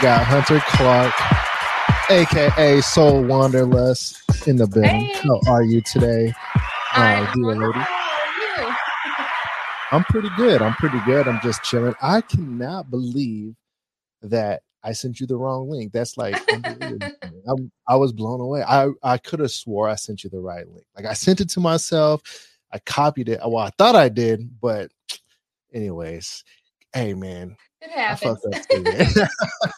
got Hunter Clark, aka Soul Wanderlust, in the building. Hey. How are you today? I'm Uh, dear lady? How are you? I'm pretty good. I'm pretty good. I'm just chilling. I cannot believe that I sent you the wrong link. That's like. I'm, I was blown away. I I could have swore I sent you the right link. Like I sent it to myself. I copied it. Well, I thought I did, but anyways, hey man, It I happens. fucked up too, man.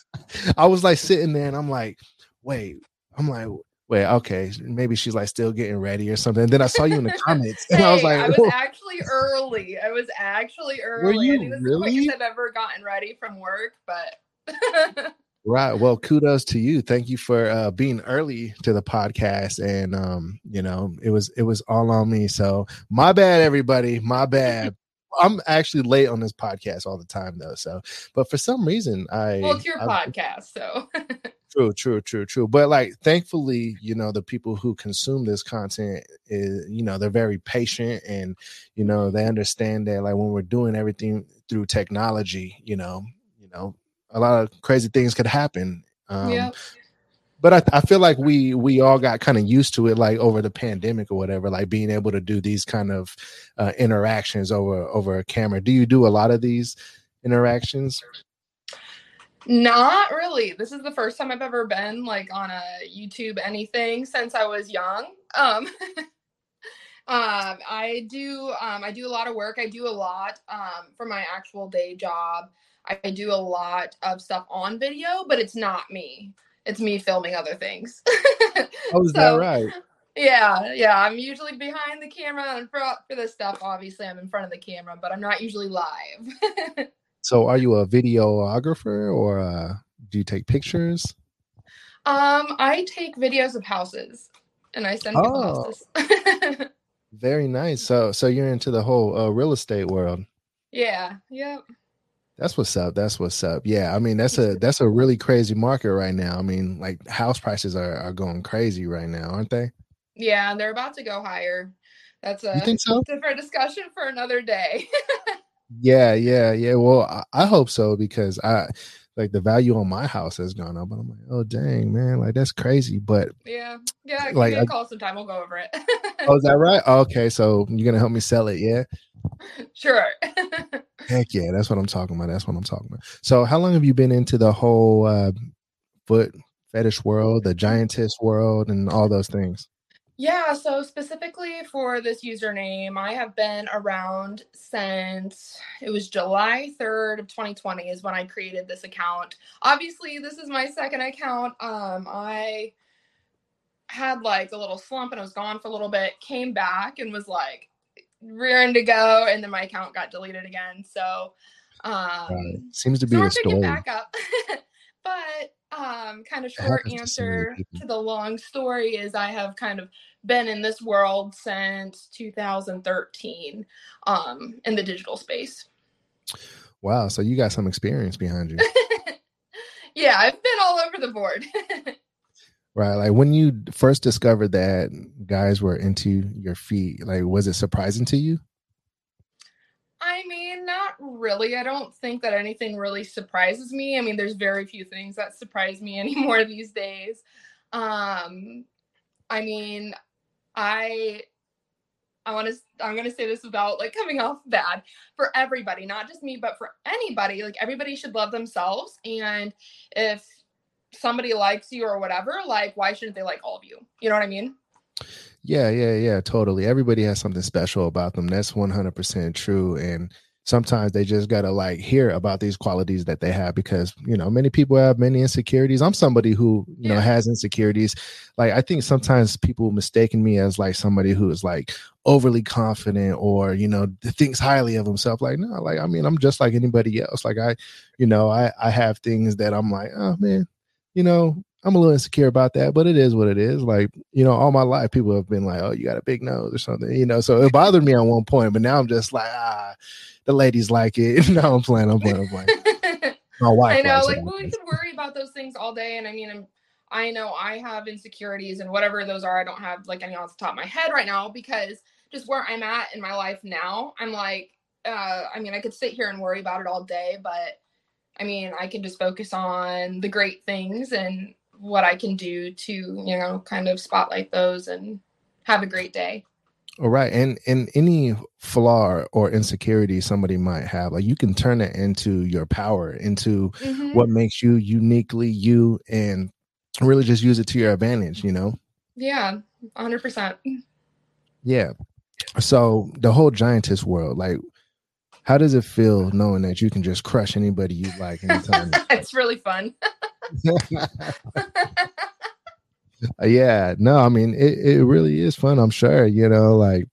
I was like sitting there and I'm like, wait, I'm like, wait, okay, maybe she's like still getting ready or something. And then I saw you in the comments and I was like, I was "Whoa." actually early. I was actually early. Were you I think this is the really? quickest I've ever gotten ready from work, but right. Well, kudos to you. Thank you for uh, being early to the podcast. And um, you know, it was it was all on me. So my bad, everybody. My bad. I'm actually late on this podcast all the time though. So, but for some reason, I well, it's your I- podcast, so True, true, true, true. But like, thankfully, you know, the people who consume this content is, you know, they're very patient and, you know, they understand that like when we're doing everything through technology, you know, you know, a lot of crazy things could happen. Um, yeah. But I, I feel like we we all got kind of used to it like over the pandemic or whatever like being able to do these kind of uh, interactions over over a camera do you do a lot of these interactions Not really. This is the first time I've ever been like on a YouTube anything since I was young. Um um I do um I do a lot of work. I do a lot um for my actual day job. I do a lot of stuff on video, but it's not me. It's me filming other things. oh is that right Yeah, yeah. I'm usually behind the camera and for for this stuff, obviously I'm in front of the camera, but I'm not usually live. so are you a videographer or uh, do you take pictures Um, I take videos of houses and I send people Oh. houses. very nice so so you're into the whole uh, real estate world yeah, yeah. That's what's up. That's what's up. Yeah, I mean that's a that's a really crazy market right now. I mean, like house prices are, are going crazy right now, aren't they? Yeah, and they're about to go higher. That's a You think so? different discussion for another day. Yeah, yeah, yeah. Well, I, I hope so because I like the value on my house has gone up, and I'm like, oh dang, man, like that's crazy. But yeah. Yeah, Like, I- call sometime. We'll go over it. oh, is that right? Okay, so you're gonna help me sell it? Yeah. Sure. Heck yeah, that's what I'm talking about. That's what I'm talking about. So, how long have you been into the whole uh, foot fetish world, the giantess world, and all those things? Yeah, so specifically for this username, I have been around since it was July 3rd of 2020 is when I created this account. Obviously, this is my second account. Um I had like a little slump and I was gone for a little bit, came back and was like rearing to go and then my account got deleted again. So um Right. Seems to be so we're a picking story. back up. but um kind of short happens to answer to the long story is I have kind of been in this world since 2013 um in the digital space. Wow, so you got some experience behind you, yeah, I've been all over the board. right? Like when you first discovered that guys were into your feet, like was it surprising to you? I mean, not really. I don't think that anything really surprises me. I mean, there's very few things that surprise me anymore these days. Um, I mean, I I want to I'm going to say this without like coming off bad for everybody, not just me, but for anybody. Like everybody should love themselves and if somebody likes you or whatever, like why shouldn't they like all of you? You know what I mean? Yeah, yeah, yeah, totally. Everybody has something special about them. That's 100% true. And sometimes they just got to like hear about these qualities that they have because, you know, many people have many insecurities. I'm somebody who, you know, has insecurities. Like, I think sometimes people mistaken me as like somebody who is like overly confident or, you know, thinks highly of himself. Like, no, like, I mean, I'm just like anybody else. Like, I, you know, I, I have things that I'm like, oh man, you know, I'm a little insecure about that, but it is what it is. Like, you know, all my life people have been like, "Oh, you got a big nose" or something, you know. So it bothered me at one point, but now I'm just like, ah, the ladies like it. no, I'm playing, I'm playing, I'm playing. My wife, I know, like it. we could worry about those things all day, and I mean, I'm, I know I have insecurities and whatever those are. I don't have like any off the top of my head right now because just where I'm at in my life now, I'm like, uh, I mean, I could sit here and worry about it all day, but I mean, I can just focus on the great things and what I can do to, you know, kind of spotlight those and have a great day. All right. And and any flaw or insecurity somebody might have, like you can turn it into your power, into mm-hmm. what makes you uniquely you and really just use it to your advantage, you know? Yeah, hundred percent. Yeah. So the whole giantess world, like how does it feel knowing that you can just crush anybody you like anytime? it's really fun. yeah, no, I mean it, it really is fun, I'm sure. You know, like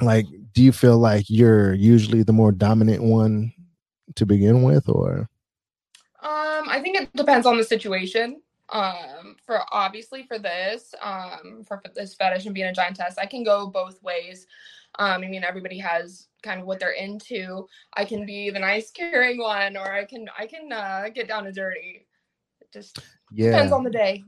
like do you feel like you're usually the more dominant one to begin with or um I think it depends on the situation. Um for obviously for this, um for this fetish and being a giantess, I can go both ways. Um, I mean, everybody has kind of what they're into. I can be the nice, caring one, or I can I can uh, get down and dirty. It just yeah. depends on the day.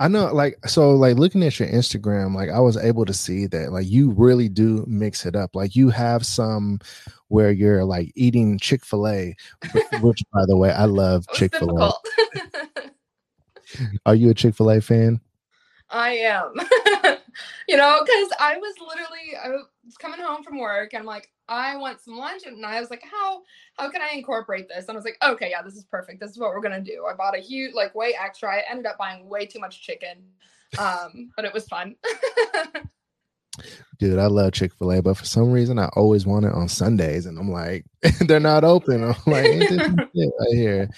I know, like, so, like, looking at your Instagram, like, I was able to see that, like, you really do mix it up. Like, you have some where you're like eating Chick Fil A, which, by the way, I love Chick Fil A. Are you a Chick Fil A fan? I am. you know, because I was literally I was coming home from work and I'm like, I want some lunch, and I was like, how how can I incorporate this? And I was like, okay, yeah, this is perfect. This is what we're gonna do. I bought a huge, like, way extra. I ended up buying way too much chicken, um, but it was fun. Dude, I love Chick Fil A, but for some reason, I always want it on Sundays, and I'm like, they're not open. I'm like, right here.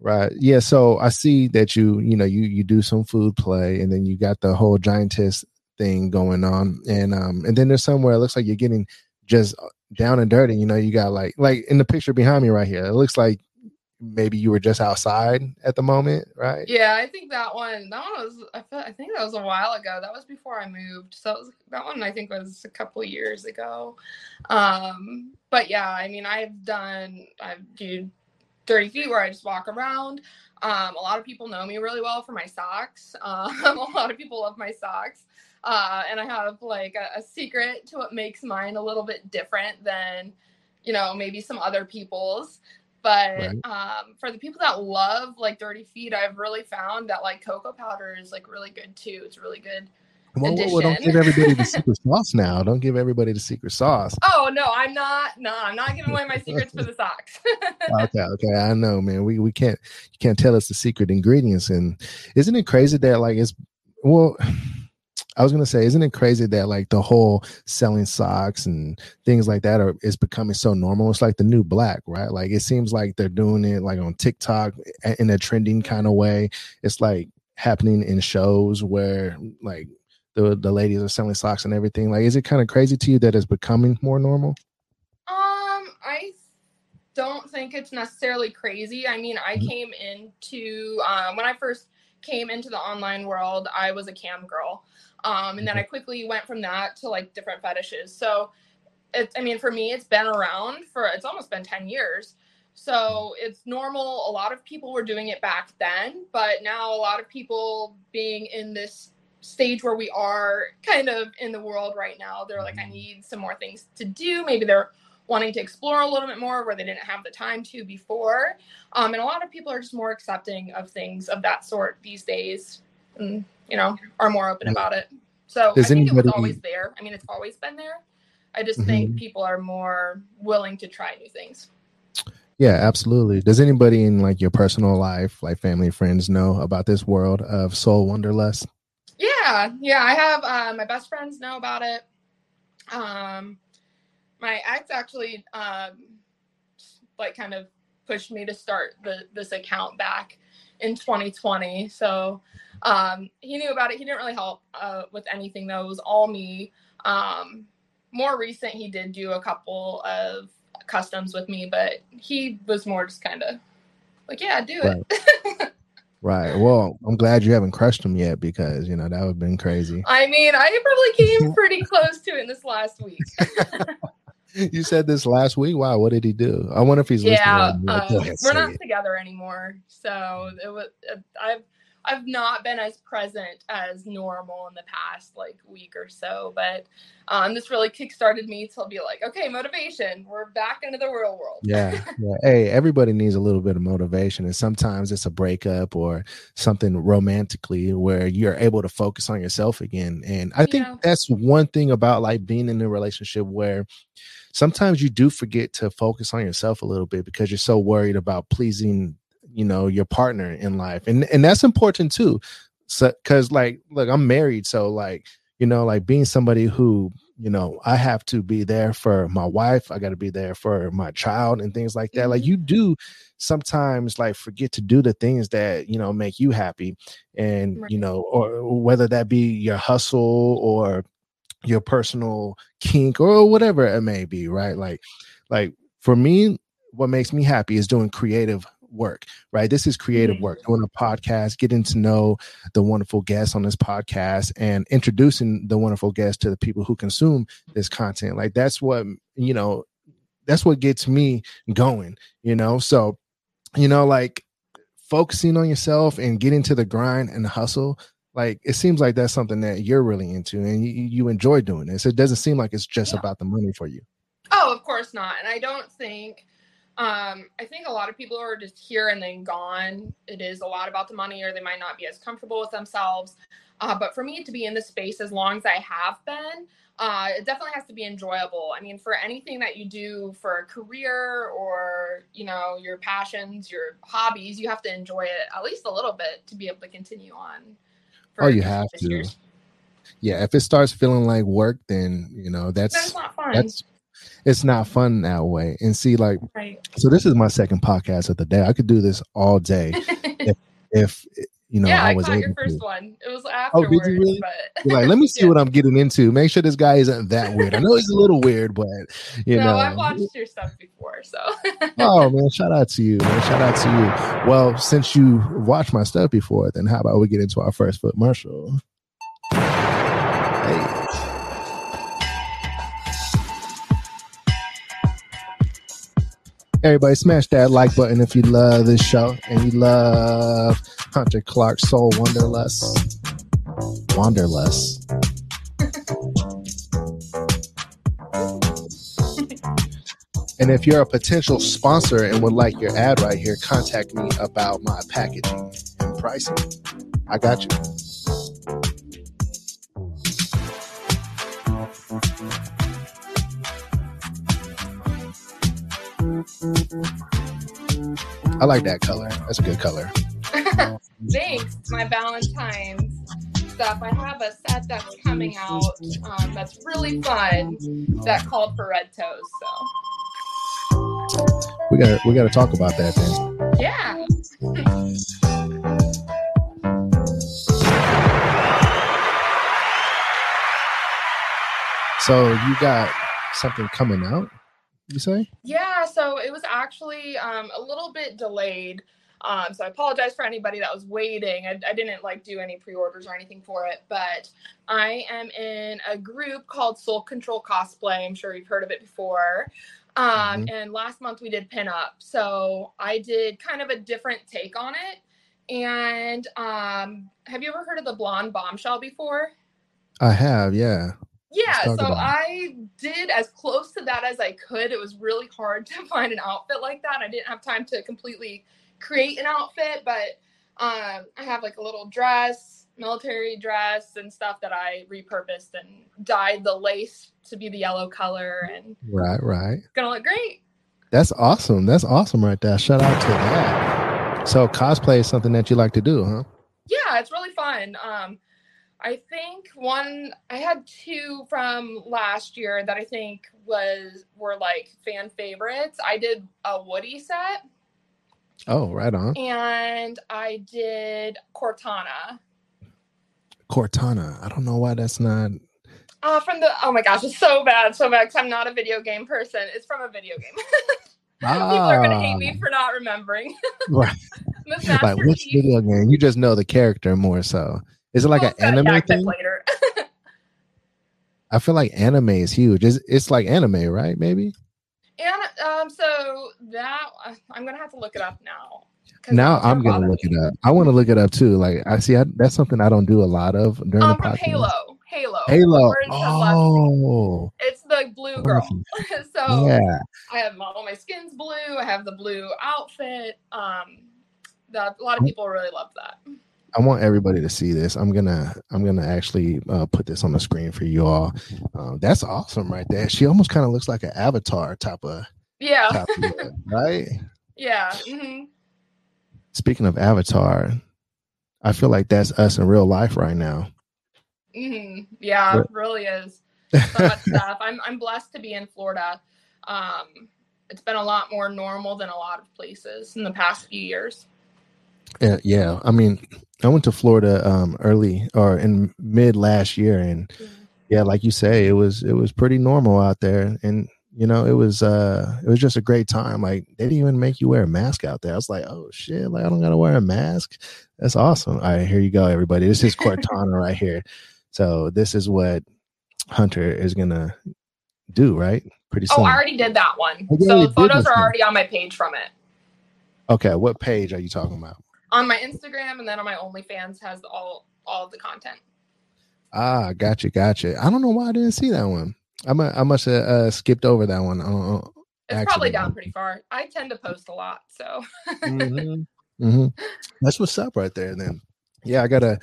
Right. Yeah. So I see that you, you know, you you do some food play, and then you got the whole giantess thing going on, and um, and then there's somewhere it looks like you're getting just uh, down and dirty. You know, you got like like in the picture behind me right here. It looks like maybe you were just outside at the moment, right? Yeah, I think that one. That one was. I feel, I think that was a while ago. That was before I moved. So was, that one I think was a couple years ago. Um, but yeah, I mean, I've done. I've do 30 feet where I just walk around. Um, a lot of people know me really well for my socks. Um, a lot of people love my socks. Uh, and I have like a, a, secret to what makes mine a little bit different than, you know, maybe some other people's. But right. um, for the people that love like dirty feet, I've really found that like cocoa powder is like really good too. It's really good well, well, don't give everybody the secret sauce now. Don't give everybody the secret sauce. Oh no, I'm not. No, I'm not giving away my secrets for the socks. okay, okay, I know, man. We we can't you can't tell us the secret ingredients, and isn't it crazy that like it's well. I was gonna say, isn't it crazy that like the whole selling socks and things like that are is becoming so normal? It's like the new black, right? Like it seems like they're doing it like on TikTok in a trending kind of way. It's like happening in shows where like the the ladies are selling socks and everything. Like, is it kind of crazy to you that it's becoming more normal? Um, I don't think it's necessarily crazy. I mean, I mm-hmm. came into um, when I first came into the online world, I was a cam girl. Um, and then I mm-hmm. quickly went from that to like different fetishes. So it's, I mean, for me, it's been around for, it's almost been 10 years. So it's normal. A lot of people were doing it back then, but now a lot of people being in this stage where we are kind of in the world right now. They're like, I mm-hmm. need some more things to do. Maybe they're wanting to explore a little bit more where they didn't have the time to before. Um, and a lot of people are just more accepting of things of that sort these days and, you know, are more open about it. So Does I think anybody... it was always there. I mean, it's always been there. I just mm-hmm. think people are more willing to try new things. Yeah, absolutely. Does anybody in like your personal life, like family, friends, know about this world of soul wanderlust? Yeah, yeah. I have uh, my best friends know about it. Um, my ex actually um, like kind of pushed me to start the this account back in 2020. So um, he knew about it. He didn't really help uh, with anything though. It was all me. Um, more recent, he did do a couple of customs with me, but he was more just kind of like, yeah, do right. it. Right. Well, I'm glad you haven't crushed him yet because you know that would have been crazy. I mean, I probably came pretty close to it in this last week. you said this last week. Wow, what did he do? I wonder if he's yeah. Uh, we're not together anymore, so it was. Uh, I've I've not been as present as normal in the past like week or so, but um, this really kickstarted me to be like, okay, motivation. We're back into the real world. yeah, yeah. Hey, everybody needs a little bit of motivation, and sometimes it's a breakup or something romantically where you're able to focus on yourself again. And I think Yeah. that's one thing about like being in a relationship where sometimes you do forget to focus on yourself a little bit because you're so worried about pleasing you know your partner in life and and that's important too. So because like look i'm married so like you know like being somebody who you know i have to be there for my wife i got to be there for my child and things like that like Mhm. you do sometimes like forget to do the things that you know make you happy and you know or whether that be your hustle or your personal kink or whatever it may be right? Like like for me what makes me happy is doing creative work right this is creative Mhm. work doing a podcast getting to know the wonderful guests on this podcast and introducing the wonderful guests to the people who consume this content like that's what you know that's what gets me going you know so you know like focusing on yourself and getting to the grind and the hustle like it seems like that's something that you're really into and you, you enjoy doing this it doesn't seem like it's just Yeah. about the money for you Oh, of course not. And I don't think um I think a lot of people are just here and then gone. It is a lot about the money or they might not be as comfortable with themselves. Uh, but for me to be in the space as long as I have been, uh, it definitely has to be enjoyable. I mean, for anything that you do for a career or you know your passions, your hobbies, you have to enjoy it at least a little bit to be able to continue on. Oh, you have to. year's- yeah if it starts feeling like work then you know that's not fun, that's it's not fun that way. And see like right? so this is my second podcast of the day. I could do this all day if you know yeah, i I, was caught your first to. one. It was Oh, did you really? but like let me see Yeah. what i'm getting into. Make sure this guy isn't that weird. I know he's a little weird but you no, know. I've watched your stuff before, so. Oh man shout out to you man. Shout out to you. Well since you watched my stuff before then how about we get into our first foot commercial everybody smash that like button if you love this show and you love hunter clark soul wanderlust wanderlust And if you're a potential sponsor and would like your ad right here, contact me about my packaging and pricing. I got you. I like that color. That's a good color. thanks. My Valentine's stuff. I have a set that's coming out um, that's really fun that called for red toes. So We got we got to talk about that then. yeah, So you got something coming out? You say? yeah. So it was actually um, a little bit delayed. Um, so I apologize for anybody that was waiting. I, I didn't like do any pre-orders or anything for it, but I am in a group called Soul Control Cosplay. I'm sure you've heard of it before. Um, And last month we did pin up, so I did kind of a different take on it. And um, have you ever heard of the blonde bombshell before? I have, yeah. Yeah, so about. I did as close to that as I could. It was really hard to find an outfit like that. I didn't have time to completely create an outfit, but um, I have like a little dress, military dress, and stuff that I repurposed and dyed the lace to be the yellow color, and Right, right. it's gonna look great. That's awesome. That's awesome right there. Shout out to that. So cosplay is something that you like to do, huh? Yeah, it's really fun. Um, I think one I had two from last year that I think was were like fan favorites. I did a Woody set Oh, right on. and I did Cortana. Cortana. I don't know why that's not. Uh, from the oh my gosh, it's so bad, so bad I'm not a video game person. It's from a video game. People are gonna hate me for not remembering. Right. Like which video game? You just know the character more so. Is it like an anime thing? later. I feel like anime is huge. It's, it's like anime, right? Maybe. and um, so that I'm gonna have to look it up now. now I'm gonna look it up. I want to look it up too. Like I see, I, that's something I don't do a lot of during um, the podcast. Halo, Halo, Halo. Oh, it's the blue girl. so yeah, I have all my skins blue. I have the blue outfit. Um, that a lot of people really love that. I want everybody to see this. I'm gonna I'm gonna actually uh, put this on the screen for you all. Uh, that's awesome right there. She almost kind of looks like an avatar type of yeah, type of, right? Yeah. Mm-hmm. Speaking of Avatar, I feel like that's us in real life right now. Mm-hmm. Yeah, it really is. So much stuff. I'm I'm blessed to be in Florida. Um, it's been a lot more normal than a lot of places in the past few years. Yeah, yeah. I mean, I went to Florida um, early or in mid last year, and mm-hmm. yeah, like you say, it was it was pretty normal out there, and you know, it was uh it was just a great time. Like they didn't even make you wear a mask out there. I was like, oh shit, like I don't gotta wear a mask. That's awesome. All right, here you go, everybody. This is Cortana right here. So this is what Hunter is gonna do, right? Pretty soon. Oh, I already did that one. Oh, so photos are already on my page from it. Okay, what page are you talking about? On my Instagram and then on my OnlyFans has all all of the content. Ah, gotcha, gotcha. I don't know why I didn't see that one. I I must have uh, skipped over that one. Uh, it's probably down pretty far. I tend to post a lot, so. mm-hmm. Mm-hmm. That's what's up right there. Then, yeah, I gotta,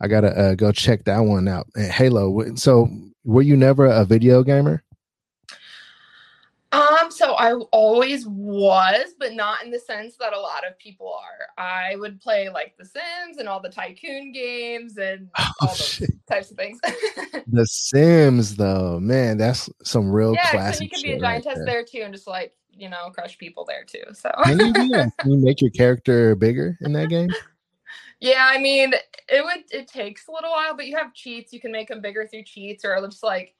I gotta uh, go check that one out. Halo. So, were you never a video gamer? Um, so I always was, but not in the sense that a lot of people are. I would play like The Sims and all the tycoon games and oh, all those shit. types of things. the Sims, though, man, that's some real yeah, classic. Yeah, you can be a giantess right there. there. too, and just like you know, crush people there too. So can you, can you make your character bigger in that game? Yeah, I mean, it would. It takes a little while, but you have cheats. You can make them bigger through cheats, or just like,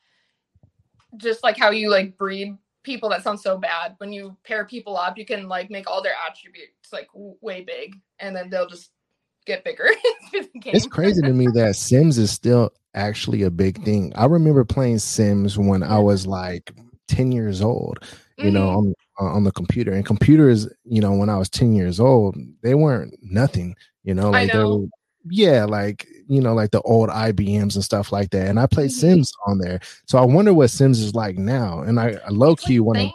just like how you like breed people that sounds so bad when you pair people up you can like make all their attributes like w- way big and then they'll just get bigger it's crazy to me that sims is still actually a big thing i remember playing sims when i was like 10 years old you mm-hmm. know on, on the computer and computers you know when i was 10 years old they weren't nothing you know like know. they were yeah, like you know, like the old IBMs and stuff like that. And I played mm-hmm. Sims on there, so I wonder what Sims is like now. And I, I low key want to.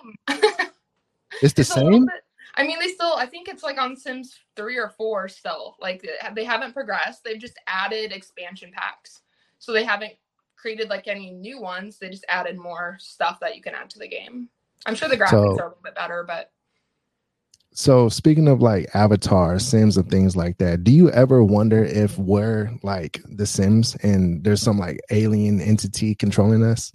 it's the it's same. Bit, I mean, they still. I think it's like on Sims three or four still. Like they haven't progressed. They've just added expansion packs, so they haven't created like any new ones. They just added more stuff that you can add to the game. I'm sure the graphics so, are a little bit better, but so speaking of like Avatar, Sims, and things like that, do you ever wonder if we're like the Sims and there's some like alien entity controlling us?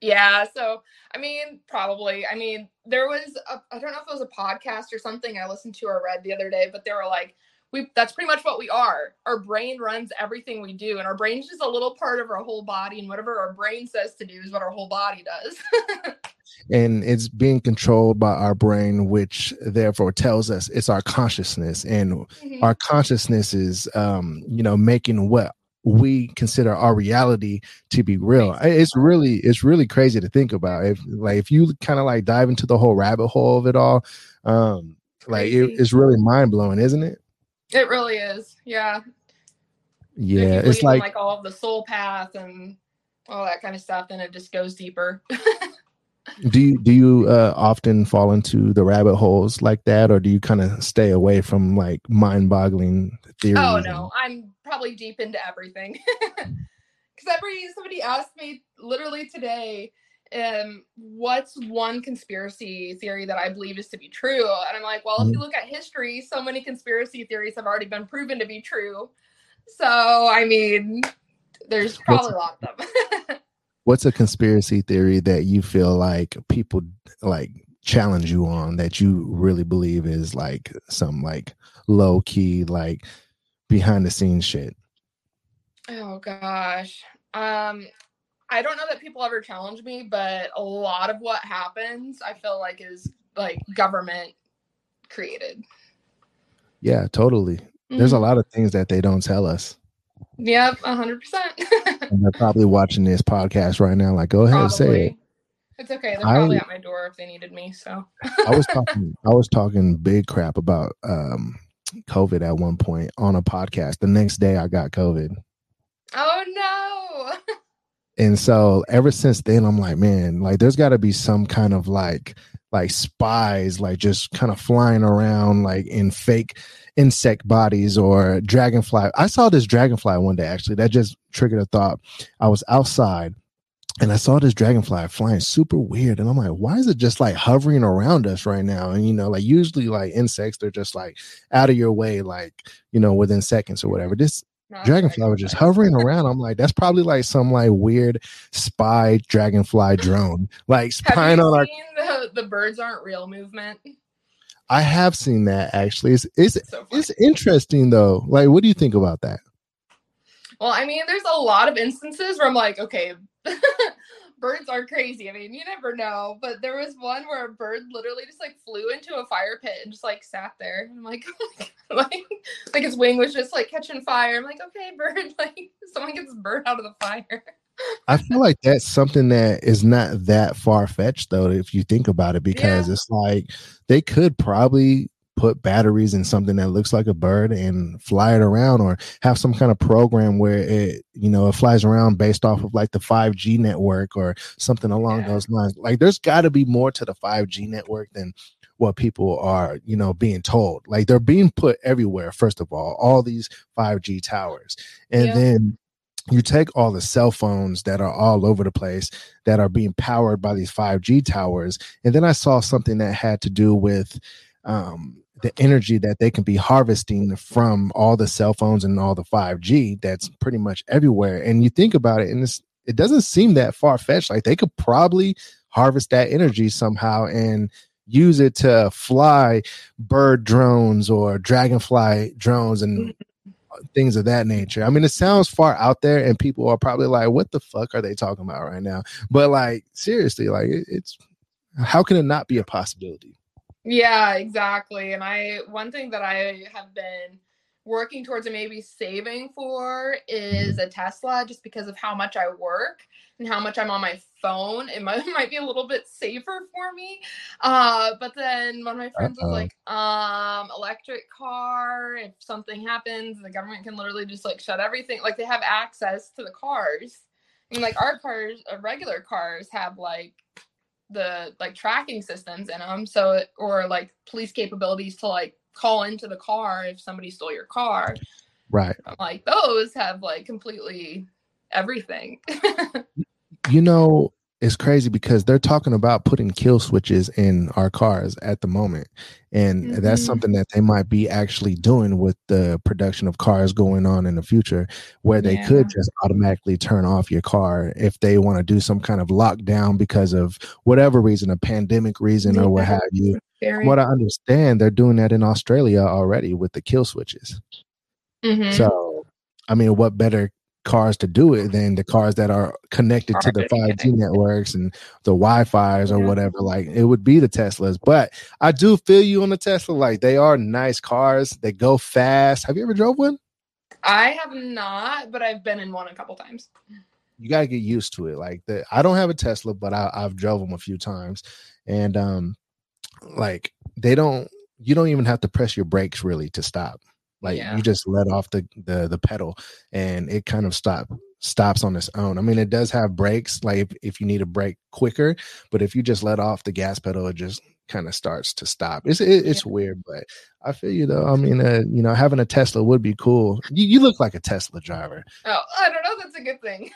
Yeah. So I mean, probably. I mean, there was a, I don't know if it was a podcast or something I listened to or read the other day, but they were like, we that's pretty much what we are. Our brain runs everything we do, and our brain's just a little part of our whole body, and whatever our brain says to do is what our whole body does. and it's being controlled by our brain, which therefore tells us it's our consciousness, and mm-hmm. our consciousness is, um, you know, making what we consider our reality to be real it's really it's really crazy to think about if like if you kind of like dive into the whole rabbit hole of it all um like it, it's really mind-blowing isn't it it really is. Yeah. Yeah. It's like, like all of the soul path and all that kind of stuff, then it just goes deeper. do you do you uh, often fall into the rabbit holes like that or do you kind of stay away from like mind-boggling theories oh no i'm probably deep into everything because every somebody asked me literally today um, what's one conspiracy theory that I believe is to be true? And I'm like, well, if you mm-hmm. look at history, so many conspiracy theories have already been proven to be true. So, I mean, there's probably what's, a lot of them. what's a conspiracy theory that you feel like people like challenge you on that you really believe is like some like low key, like behind the scenes shit? Oh gosh. Um, I don't know that people ever challenge me, but a lot of what happens, I feel like, is like government created. Yeah, totally. Mm-hmm. There's a mm-hmm. lot of things that they don't tell us. Yep, hundred percent. And they're probably watching this podcast right now. Like, go ahead, probably. say it. It's okay. They're probably I, at my door if they needed me. So I was talking. I was talking big crap about um COVID at one point on a podcast. The next day, I got COVID. Oh no. and so ever since then, I'm like, man, like there's got to be some kind of like like spies, like just kind of flying around like in fake insect bodies or dragonfly. I saw this dragonfly one day actually. That just triggered a thought. I was outside and I saw this dragonfly flying super weird. And I'm like, why is it just like hovering around us right now? And you know, like usually like insects, they're just like out of your way, like, you know, within seconds or whatever. This dragonfly was just hovering around. I'm like, that's probably like some like weird spy dragonfly drone, like spying on our the, the birds aren't real movement. I have seen that actually. It's it's so it's interesting though. Like, what do you think about that? Well, I mean, there's a lot of instances where I'm like, okay, birds are crazy. I mean, you never know. But there was one where a bird literally just like flew into a fire pit and just like sat there. I'm like, oh like, like his wing was just like catching fire. I'm like, okay, bird, like someone gets bird out of the fire. I feel like that's something that is not that far fetched though, if you think about it, because yeah. it's like they could probably put batteries in something that looks like a bird and fly it around or have some kind of program where it you know it flies around based off of like the 5G network or something along yeah. those lines like there's got to be more to the 5G network than what people are you know being told like they're being put everywhere first of all all these 5G towers and yeah. then you take all the cell phones that are all over the place that are being powered by these 5G towers and then I saw something that had to do with um, the energy that they can be harvesting from all the cell phones and all the 5G that's pretty much everywhere. And you think about it, and it's, it doesn't seem that far fetched. Like they could probably harvest that energy somehow and use it to fly bird drones or dragonfly drones and mm-hmm. things of that nature. I mean, it sounds far out there, and people are probably like, "What the fuck are they talking about right now?" But like, seriously, like it's how can it not be a possibility? Yeah, exactly. And I one thing that I have been working towards and maybe saving for is a Tesla just because of how much I work and how much I'm on my phone. It might, might be a little bit safer for me. Uh, but then one of my friends Uh-oh. was like, um, electric car, if something happens, the government can literally just like shut everything. Like they have access to the cars. I mean, like our cars, uh, regular cars have like the like tracking systems in them so or like police capabilities to like call into the car if somebody stole your car. Right. Like those have like completely everything. You know it's crazy because they're talking about putting kill switches in our cars at the moment and mm-hmm. that's something that they might be actually doing with the production of cars going on in the future where they yeah. could just automatically turn off your car if they want to do some kind of lockdown because of whatever reason a pandemic reason yeah. or what have you Very. what i understand they're doing that in australia already with the kill switches mm-hmm. so i mean what better cars to do it than the cars that are connected to the 5G networks and the Wi-Fi's or whatever. Like it would be the Teslas. But I do feel you on the Tesla. Like they are nice cars. They go fast. Have you ever drove one? I have not, but I've been in one a couple times. You gotta get used to it. Like the I don't have a Tesla, but I, I've drove them a few times, and um, like they don't. You don't even have to press your brakes really to stop. Like yeah. you just let off the, the the pedal and it kind of stop stops on its own. I mean, it does have brakes, like if, if you need a brake quicker, but if you just let off the gas pedal, it just kind of starts to stop. It's it, it's yeah. weird, but I feel you though. I mean, uh, you know, having a Tesla would be cool. You, you look like a Tesla driver. Oh, I don't know. That's a good thing.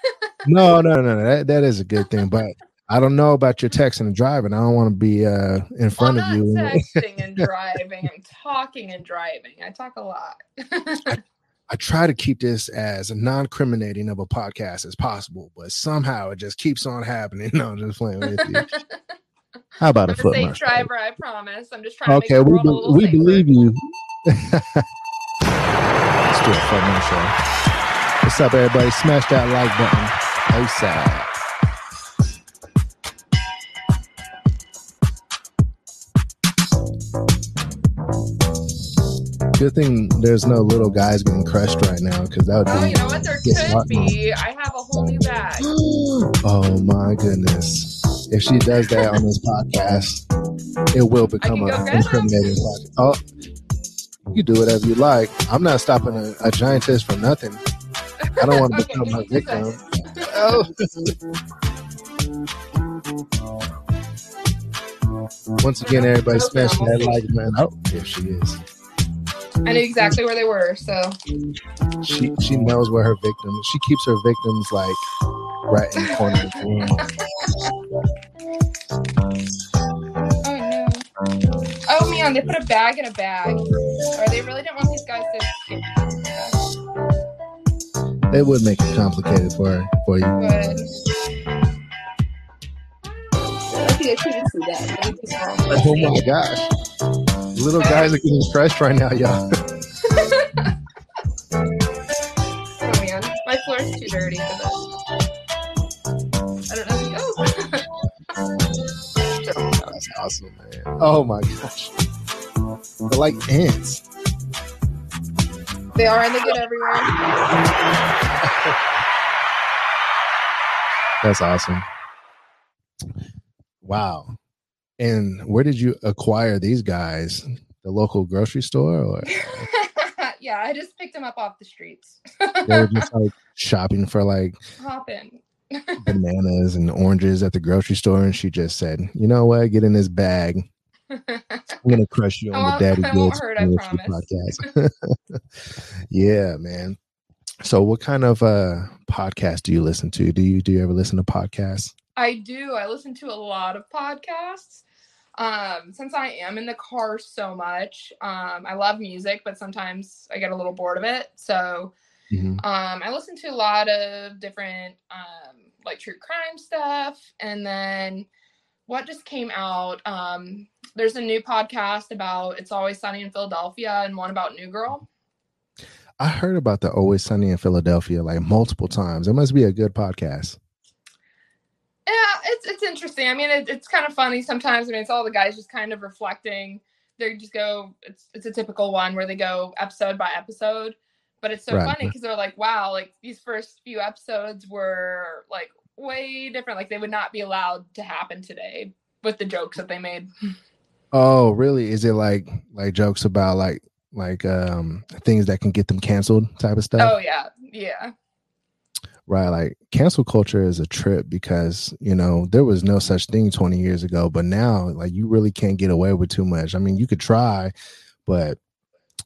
no, no, no, no. That that is a good thing, but I don't know about your texting and driving. I don't want to be uh, in front of you. Texting and driving. I'm talking and driving. I talk a lot. I, I, try to keep this as non-criminating of a podcast as possible, but somehow it just keeps on happening. No, I'm just playing with you. How about I'm a foot safe driver? I promise. I'm just trying. To Okay, we be, we believe you. Let's do a fun show. What's up, everybody? Smash that like button. ASAP. Good thing there's no little guys getting crushed right now because that would be. Oh, you know what? There could be. I have a whole new bag. oh my goodness! If she does that on this podcast, it will become an incriminating podcast. Oh, You do whatever you like. I'm not stopping a, a giantess for nothing. I don't want to Okay, become a give me two victim. Oh. Once again, everybody smashing that like man. Oh, there she is. I knew exactly where they were, so She she knows where her victims. She keeps her victims like right in the corner of the room. oh no. Oh man, they put a bag in a bag. Or they really didn't want these guys to They would make it complicated for for you. Good. I think I couldn't see that. Let me just roll. Oh my gosh. Little guys are getting stressed right now, y'all. Uh, oh man, my floor's too dirty for this. I don't know. Oh. That's awesome, man. Oh my gosh. They're like ants. they are and they get everywhere. That's awesome. Wow. And where did you acquire these guys? The local grocery store or yeah, I just picked them up off the streets. they were just like shopping for like Hop in. bananas and oranges at the grocery store and she just said, "You know what? Get in this bag. I'm gonna crush you on the Daddy I won't Goods hurt, I podcast." yeah, man. So, what kind of uh podcast do you listen to? Do you do you ever listen to podcasts? I do. I listen to a lot of podcasts. Um, since I am in the car so much, um, I love music, but sometimes I get a little bored of it. So Mhm. um, I listen to a lot of different um, like true crime stuff, and then what just came out. Um, there's a new podcast about It's Always Sunny in Philadelphia, and one about New Girl. I heard about the Always Sunny in Philadelphia like multiple times. It must be a good podcast. Yeah, it's it's interesting. I mean, it, it's kind of funny sometimes. I mean, it's all the guys just kind of reflecting. They just go. It's it's a typical one where they go episode by episode, but it's so Right. funny because they're like, wow, like these first few episodes were like way different. Like they would not be allowed to happen today with the jokes that they made. Oh, really? Is it like like jokes about like like um things that can get them canceled type of stuff? Oh yeah, yeah, Right. Like cancel culture is a trip because, you know, there was no such thing 20 years ago, but now like you really can't get away with too much. I mean, you could try, but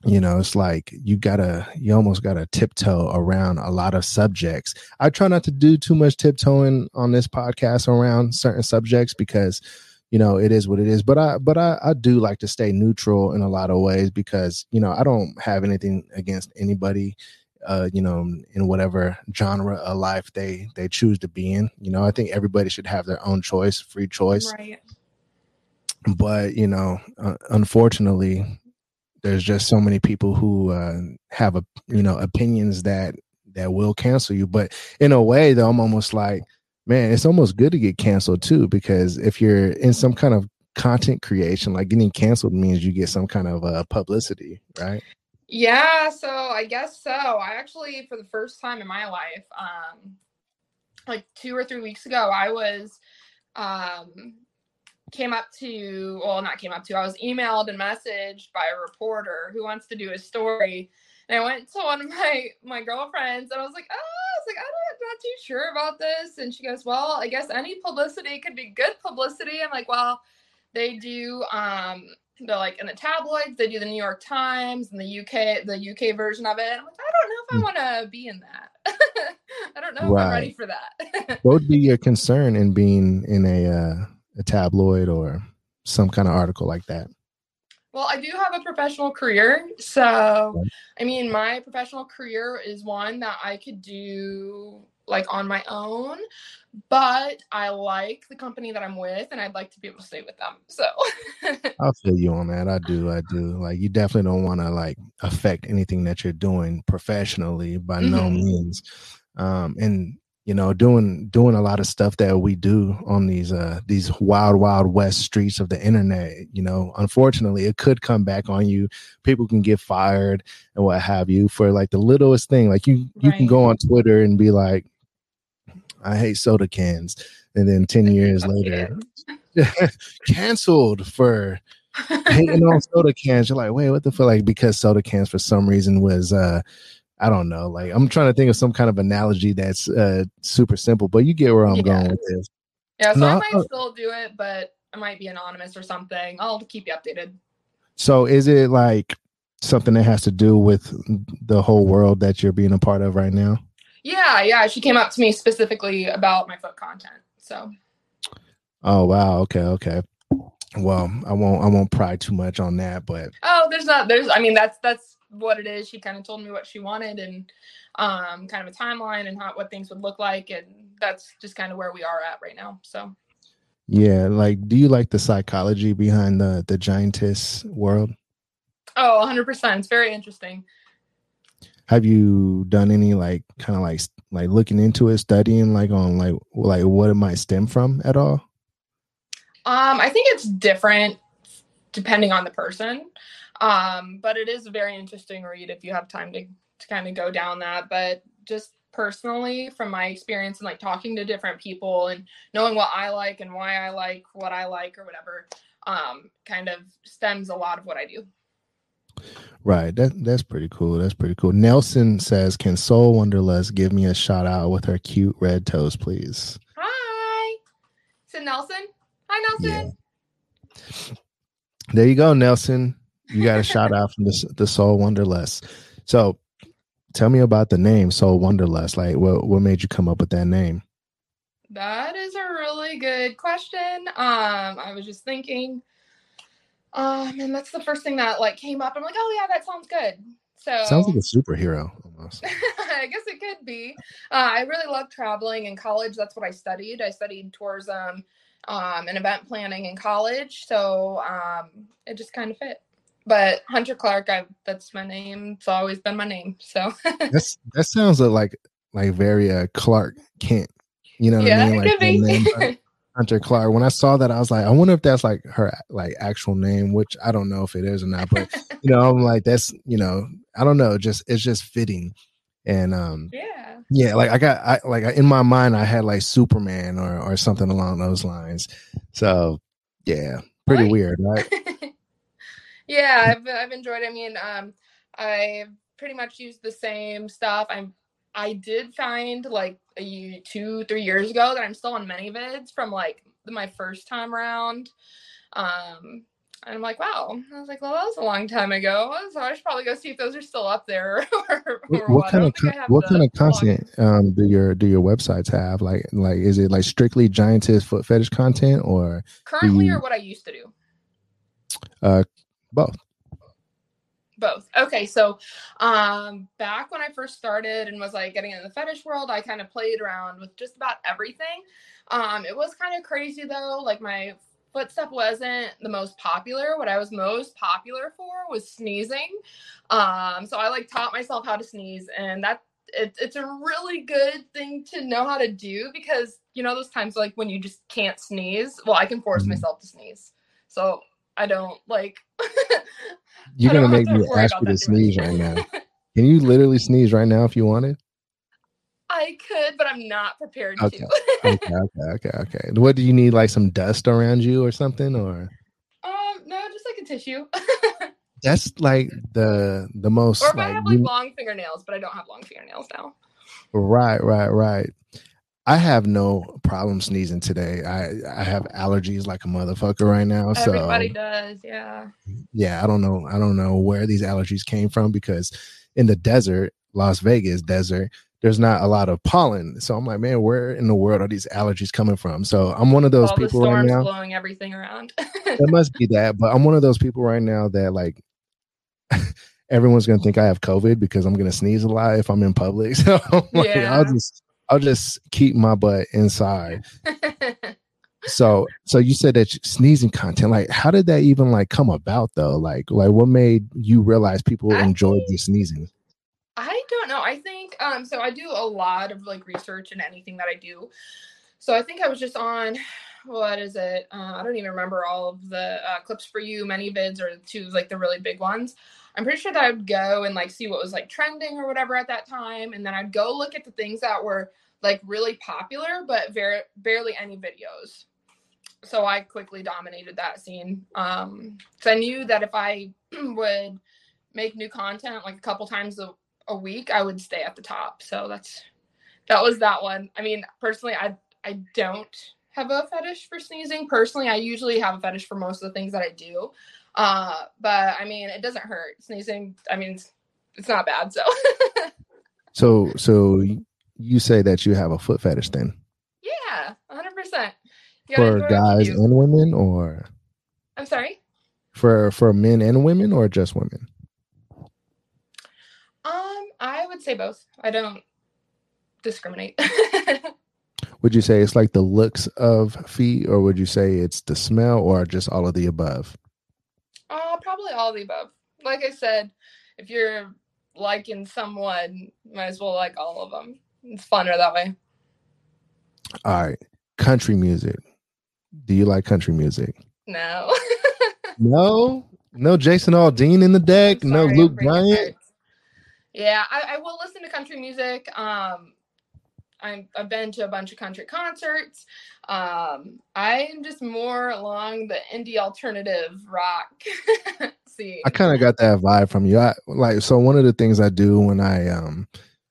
you know, it's like you gotta, you almost gotta tiptoe around a lot of subjects. I try not to do too much tiptoeing on this podcast around certain subjects because, you know, it is what it is. But I, but I, I do like to stay neutral in a lot of ways because, you know, I don't have anything against anybody uh, you know, in whatever genre of life they they choose to be in. You know, I think everybody should have their own choice, free choice. right. But you know, uh, unfortunately, there's just so many people who uh, have a you know opinions that that will cancel you. But in a way, though, I'm almost like, man, it's almost good to get canceled too, because if you're in some kind of content creation, like getting canceled means you get some kind of uh, publicity, right? Yeah, so I guess so. I actually, for the first time in my life, um, like two or three weeks ago, I was um came up to well not came up to i was emailed and messaged by a reporter who wants to do a story. And i went to one of my my girlfriends and i was like oh i was like i'm not, too sure about this. And she goes well i guess any publicity could be good publicity. I'm like well they do um they're like in the tabloids they do the new york times and the uk the uk version of it i'm like i don't know if i want to be in that i don't know if i'm ready for that what would be your concern in being in a uh, a tabloid or some kind of article like that? Well, I do have a professional career. So, I mean, my professional career is one that I could do like on my own, but I like the company that I'm with and I'd like to be able to stay with them. So, I'll feel you on that. I do. I do. Like you definitely don't want to like affect anything that you're doing professionally by no Mhm. means. Um, and you know, doing doing a lot of stuff that we do on these uh these wild wild west streets of the internet. You know, unfortunately, it could come back on you. People can get fired and what have you for like the littlest thing. Like you you can go on Twitter and be like, I hate soda cans, and then ten years later, canceled for hating on soda cans. You're like, wait, what the fuck? Like because soda cans for some reason was uh I don't know. Like I'm trying to think of some kind of analogy that's uh super simple, but you get where I'm yeah. going with this. Yeah, so no, I might I, still do it, but I might be anonymous or something. I'll keep you updated. So is it like something that has to do with the whole world that you're being a part of right now? Yeah, yeah. She came up to me specifically about my foot content. So Oh wow, okay, okay. Well, I won't I won't pry too much on that, but oh, there's not there's I mean that's that's what it is. She kind of told me what she wanted and um kind of a timeline and how what things would look like and that's just kind of where we are at right now. So yeah, like do you like the psychology behind the the giantess world? Oh, 100%. It's very interesting. Have you done any like kind of like like looking into it, studying like on like like what it might stem from at all? Um, I think it's different depending on the person. Um, but it is a very interesting read if you have time to, to kind of go down that. But just personally, from my experience and like talking to different people and knowing what I like and why I like what I like or whatever, um, kind of stems a lot of what I do. Right. That that's pretty cool. That's pretty cool. Nelson says, "Can Soul Wanderlust give me a shout out with her cute red toes, please?" Hi. So Nelson. Hi, Nelson. Yeah. There you go, Nelson. You got a shout out from the, the Soul Wanderlust. So, tell me about the name Soul Wanderlust. Like, what what made you come up with that name? That is a really good question. Um, I was just thinking, um, and that's the first thing that like came up. I'm like, oh yeah, that sounds good. So sounds like a superhero almost. I guess it could be. Uh, I really love traveling in college. That's what I studied. I studied tourism um, and event planning in college. So um, it just kind of fit. But Hunter Clark, I that's my name. It's always been my name. So that's that sounds like like very uh, Clark Kent. You know what yeah, I mean? Like Hunter Clark. When I saw that, I was like, I wonder if that's like her like actual name, which I don't know if it is or not. But you know, I'm like, that's you know, I don't know. Just it's just fitting, and um, yeah yeah, like I got I like in my mind I had like Superman or or something along those lines. So yeah, pretty right. weird, right? yeah, I've I've enjoyed. It. I mean, um, I pretty much used the same stuff. I'm I did find like a two three years ago that I'm still on ManyVids from like my first time around. Um, and I'm like, wow. I was like, well, that was a long time ago. So I should probably go see if those are still up there. or, what kind of what kind of content um, do your do your websites have? Like like is it like strictly giantess foot fetish content or currently you, or what I used to do? Uh, both. Both. Okay, so um, back when I first started and was like getting in the fetish world, I kind of played around with just about everything. Um, it was kind of crazy though. Like my footstep wasn't the most popular. What I was most popular for was sneezing. Um, so I like taught myself how to sneeze, and that it, it's a really good thing to know how to do because you know those times like when you just can't sneeze. Well, I can force mm-hmm. myself to sneeze, so I don't like. You're gonna make me ask you to sneeze right now. Can you literally sneeze right now if you wanted? I could, but I'm not prepared okay. to. okay, okay, okay, okay. What do you need? Like some dust around you or something, or? Um, no, just like a tissue. That's like the the most. Or if like, I have like you... long fingernails, but I don't have long fingernails now. Right, right, right. I have no problem sneezing today. I I have allergies like a motherfucker right now. So everybody does, yeah. Yeah, I don't know. I don't know where these allergies came from because in the desert, Las Vegas desert, there's not a lot of pollen. So I'm like, man, where in the world are these allergies coming from? So I'm one of those All people right now. blowing everything around. it must be that, but I'm one of those people right now that like everyone's gonna think I have COVID because I'm gonna sneeze a lot if I'm in public. So like, yeah. I'll just I'll just keep my butt inside. so so you said that sneezing content like how did that even like come about though like like what made you realize people I enjoyed the sneezing I don't know. I think um so I do a lot of like research and anything that I do. So I think I was just on what is it? Uh, I don't even remember all of the uh, clips for you, ManyVids or two like the really big ones. I'm pretty sure that I would go and like see what was like trending or whatever at that time, and then I'd go look at the things that were like really popular but very barely any videos. so I quickly dominated that scene. Um, because I knew that if I would make new content like a couple times a, a week, I would stay at the top. So that's that was that one. I mean, personally, I I don't have a fetish for sneezing. Personally, I usually have a fetish for most of the things that I do. Uh, but I mean, it doesn't hurt. Sneezing, I mean, it's, it's not bad. So. so, so you say that you have a foot fetish then? Yeah, hundred percent. For guys and women, or? I'm sorry. For for men and women, or just women? Um, I would say both. I don't discriminate. would you say it's like the looks of feet, or would you say it's the smell, or just all of the above? Uh, probably all the above. Like I said, if you're liking someone, might as well like all of them. It's funner that way. All right, country music. Do you like country music? No. no, no Jason Aldean in the deck. Sorry, no Luke Bryan. Yeah, I, I, will listen to country music. Um, i have been to a bunch of country concerts. Um, I'm just more along the indie alternative rock scene. I kind of got that vibe from you. I like so one of the things I do when I um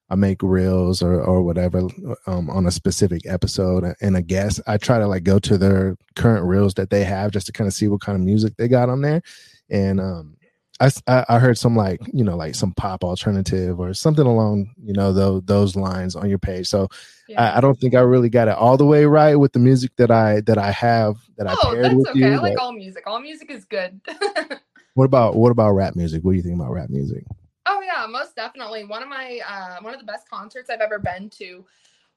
I make reels or or whatever um, on a specific episode and a guest, I try to like go to their current reels that they have just to kind of see what kind of music they got on there. And um, I, I heard some like you know like some pop alternative or something along you know those those lines on your page. So yeah. I, I, don't think I really got it all the way right with the music that I that I have that I oh, paired that's with okay. you. I like all music. All music is good. what about what about rap music? What do you think about rap music? Oh yeah, most definitely. One of my uh, one of the best concerts I've ever been to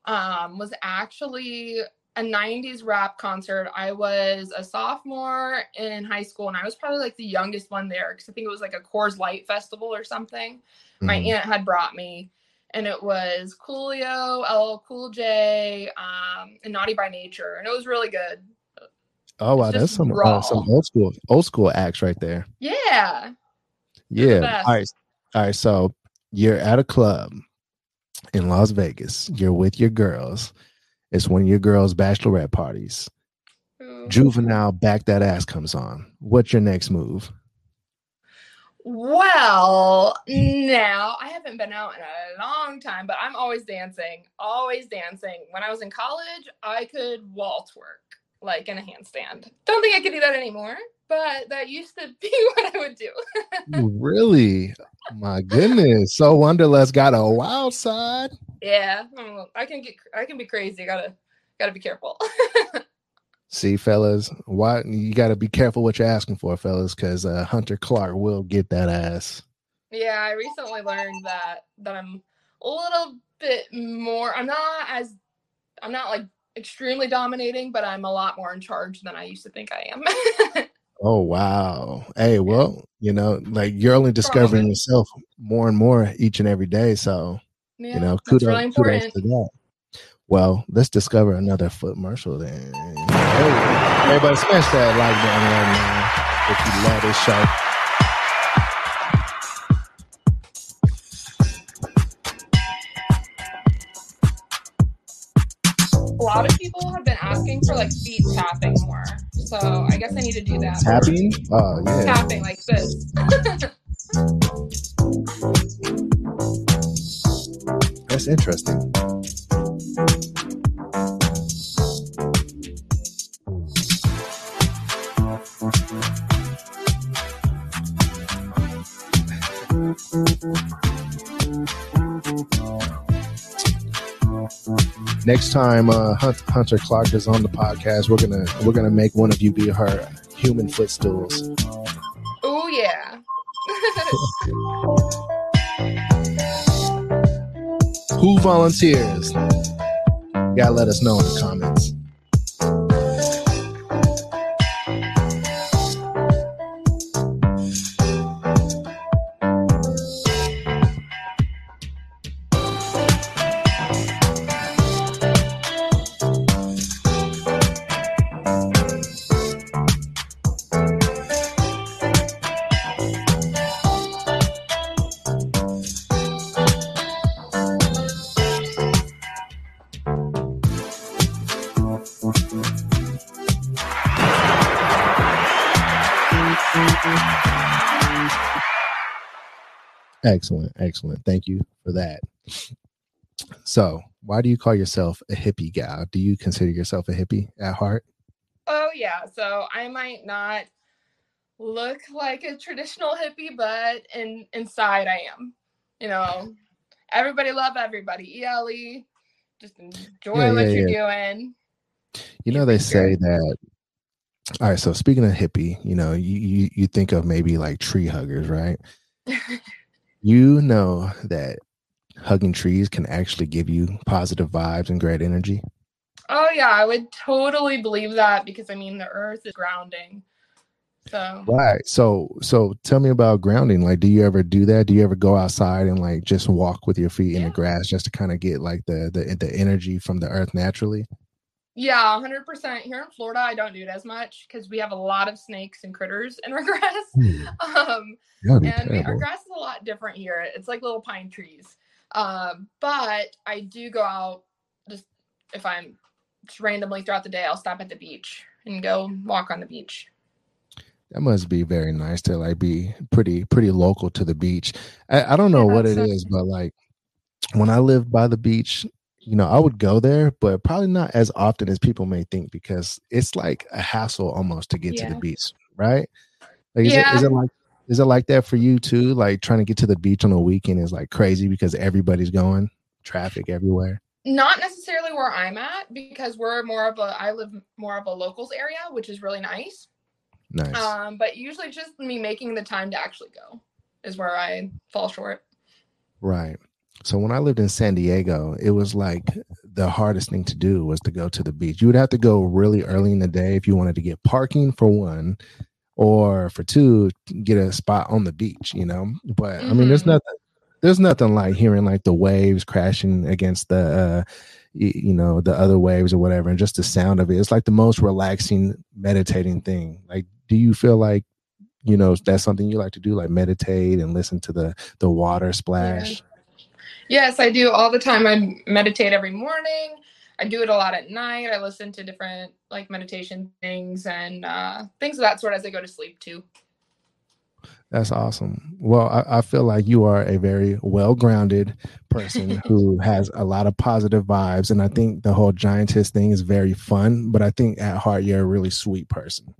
um, was actually a 90s rap concert. I was a sophomore in high school and I was probably like the youngest one there because I think it was like a Coors Light festival or something. Mm-hmm. My aunt had brought me and it was Coolio, LL Cool J, um, and Naughty by Nature. And it was really good. Oh wow, that's some uh, some old school old school acts right there. Yeah. Yeah. All right. All right. So you're at a club in Las Vegas. You're with your girls it's one of your girls' bachelorette parties. Mm-hmm. Juvenile back that ass comes on. What's your next move? Well, now I haven't been out in a long time, but I'm always dancing, always dancing. When I was in college, I could waltz work like in a handstand. Don't think I could do that anymore, but that used to be what I would do. really? My goodness. So Wanderlust got a wild side. Yeah, I can get I can be crazy. Gotta gotta be careful. See, fellas, why you gotta be careful what you're asking for, fellas, because uh, Hunter Clark will get that ass. Yeah, I recently learned that that I'm a little bit more. I'm not as I'm not like extremely dominating, but I'm a lot more in charge than I used to think I am. oh wow! Hey, well, you know, like you're only discovering yourself more and more each and every day. So yeah, you know, kudos, really kudos to that. Well, let's discover another foot commercial then. Hey, everybody smash that like button right now if you love this show. a lot of people have been asking for like feet tapping more. So I guess I need to do that. Tapping? Oh yeah. Tapping like this. That's interesting. next time uh, Hunter Clark is on the podcast, we're gonna we're gonna make one of you be her human footstools. Volunteers? You gotta let us know in the comments. Excellent, excellent. Thank you for that. So, why do you call yourself a hippie gal? Do you consider yourself a hippie at heart? Oh yeah, so I might not look like a traditional hippie, but in inside I am. You know, everybody love everybody. ELE, just enjoy Yeah, what yeah, you're doing. You know, they say that. All right. So, speaking of hippie, you know, you you, you think of maybe like tree huggers, right? You know that hugging trees can actually give you positive vibes and great energy. Oh yeah, I would totally believe that because I mean the earth is grounding. So Right. So so tell me about grounding. Like do you ever do that? Do you ever go outside and like just walk with your feet in the grass just to kind of get like the the the energy from the earth naturally? Yeah, hundred percent. Here in Florida, I don't do it as much because we have a lot of snakes and critters in our grass. Um, and we, our grass is a lot different here. It's like little pine trees. Um, but I do go out just if I'm just randomly throughout the day, I'll stop at the beach and go walk on the beach. That must be very nice to like be pretty pretty local to the beach. I, I don't know Yeah, what it so- is, but like when I lived by the beach, you know, I would go there, but probably not as often as people may think because it's like a hassle almost to get to the beach, right? Like is, it, is it like is it like that for you too? Like trying to get to the beach on a weekend is like crazy because everybody's going, traffic everywhere. Not necessarily where I'm at because we're more of a I live more of a locals area, which is really nice. Nice. Um, but usually just me making the time to actually go is where I fall short. Right. So when I lived in San Diego, it was like the hardest thing to do was to go to the beach. You would have to go really early in the day if you wanted to get parking for one, or for two, get a spot on the beach, you know. But I mean, there's Mhm. nothing there's nothing like hearing like the waves crashing against the uh you know, the other waves or whatever, and just the sound of it. It's like the most relaxing, meditating thing. Like, do you feel like you know that's something you like to do, like meditate and listen to the the water splash? Yes, I do all the time. I meditate every morning. I do it a lot at night. I listen to different like meditation things and uh, things of that sort as I go to sleep too. That's awesome. Well, I, I feel like you are a very well grounded person who has a lot of positive vibes. And I think the whole giantess thing is very fun. But I think at heart, you're a really sweet person.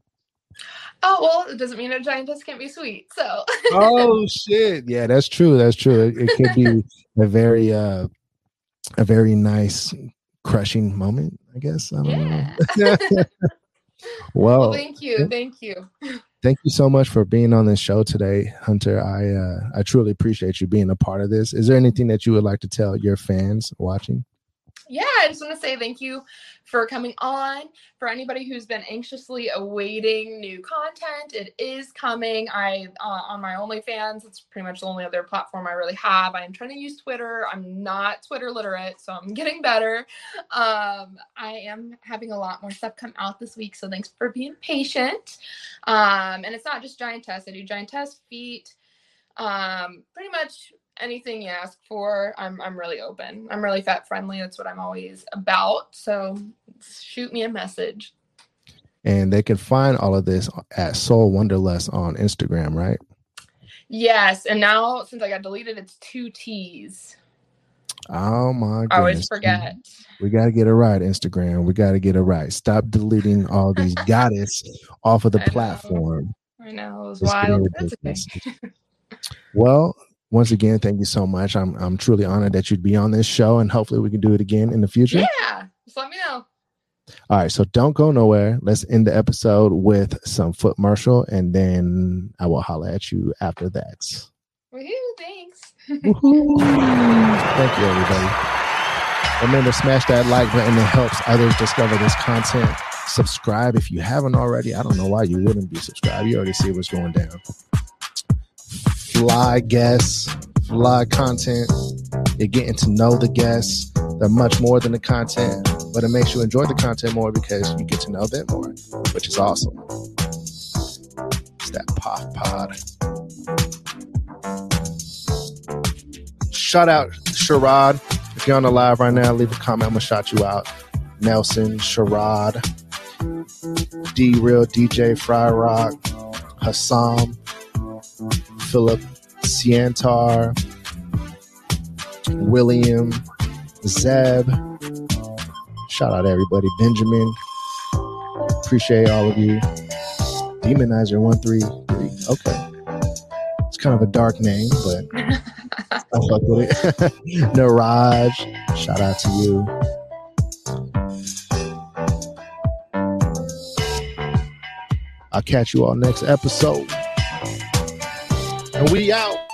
Oh well, it doesn't mean a giantess can't be sweet. So oh, shit. Yeah, that's true. That's true. It, it could be a very, uh, a very nice crushing moment, I guess. I don't yeah. know. well, well, thank you, thank you. thank you so much for being on this show today, Hunter. I uh, I truly appreciate you being a part of this. Is there anything that you would like to tell your fans watching? Yeah, I just want to say thank you for coming on. For anybody who's been anxiously awaiting new content, it is coming. I uh, on my OnlyFans. It's pretty much the only other platform I really have. I am trying to use Twitter. I'm not Twitter literate, so I'm getting better. Um, I am having a lot more stuff come out this week, so thanks for being patient. Um, and it's not just giant giantess. I do giant giantess feet. Um, pretty much anything you ask for, I'm I'm really open. I'm really fat friendly. That's what I'm always about. So shoot me a message. And they can find all of this at Soul Wonderlust on Instagram, right? Yes, and now since I got deleted, it's two T's. Oh my goodness. I always forget. We got to get it right, Instagram. We got to get it right. Stop deleting all these goddess off of the I know. platform. I know it was It's wild. That's okay. Well, once again, thank you so much. I'm I'm truly honored that you'd be on this show, and hopefully we can do it again in the future. Yeah, just let me know. All right, so don't go nowhere. Let's end the episode with some foot marshal, and then I will holler at you after that. Woohoo! Thanks. Woohoo. Thank you, everybody. Remember, smash that like button. It helps others discover this content. Subscribe if you haven't already. I don't know why you wouldn't be subscribed. You already see what's going down. Fly guests, fly content. You're getting to know the guests. They're much more than the content, but it makes you enjoy the content more because you get to know them more, which is awesome. It's that POF POD. Shout out Sherrod. If you're on the live right now, leave a comment. I'm gonna shout you out. Nelson, Sherrod, D Real DJ Fry Rock, Hassam, Philip, Siantar, William, Zeb. Shout out everybody. Benjamin. Appreciate all of you. Demonizer 133. Okay. It's kind of a dark name, but I fuck with it. Naraj. Shout out to you. I'll catch you all next episode. And we out.